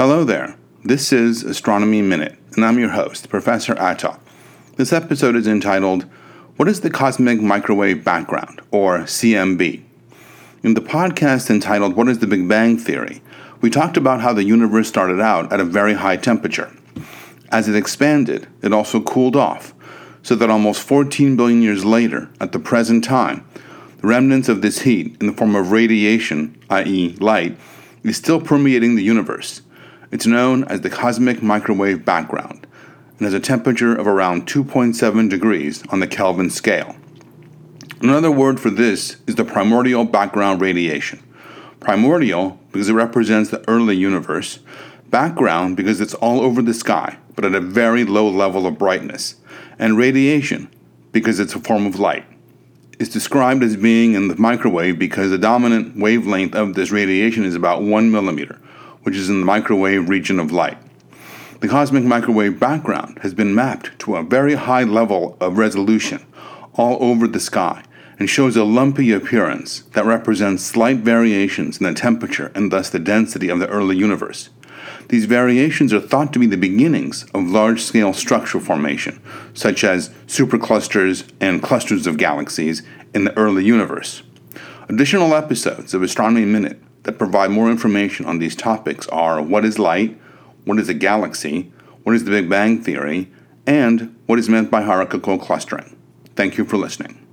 Hello there. This is Astronomy Minute, and I'm your host, Professor Atta. This episode is entitled, What is the Cosmic Microwave Background, or CMB? In the podcast entitled, What is the Big Bang Theory? we talked about how the universe started out at a very high temperature. As it expanded, it also cooled off, so that almost 14 billion years later, at the present time, the remnants of this heat, in the form of radiation, i.e., light, is still permeating the universe. It's known as the cosmic microwave background and has a temperature of around 2.7 degrees on the Kelvin scale. Another word for this is the primordial background radiation. Primordial because it represents the early universe, background because it's all over the sky but at a very low level of brightness, and radiation because it's a form of light It's described as being in the microwave because the dominant wavelength of this radiation is about 1 millimeter, which is in the microwave region of light. The cosmic microwave background has been mapped to a very high level of resolution all over the sky and shows a lumpy appearance that represents slight variations in the temperature and thus the density of the early universe. These variations are thought to be the beginnings of large scale structural formation, such as superclusters and clusters of galaxies in the early universe. Additional episodes of Astronomy Minute that provide more information on these topics are What is light? What is a galaxy? What is the Big Bang Theory? And what is meant by hierarchical clustering. Thank you for listening.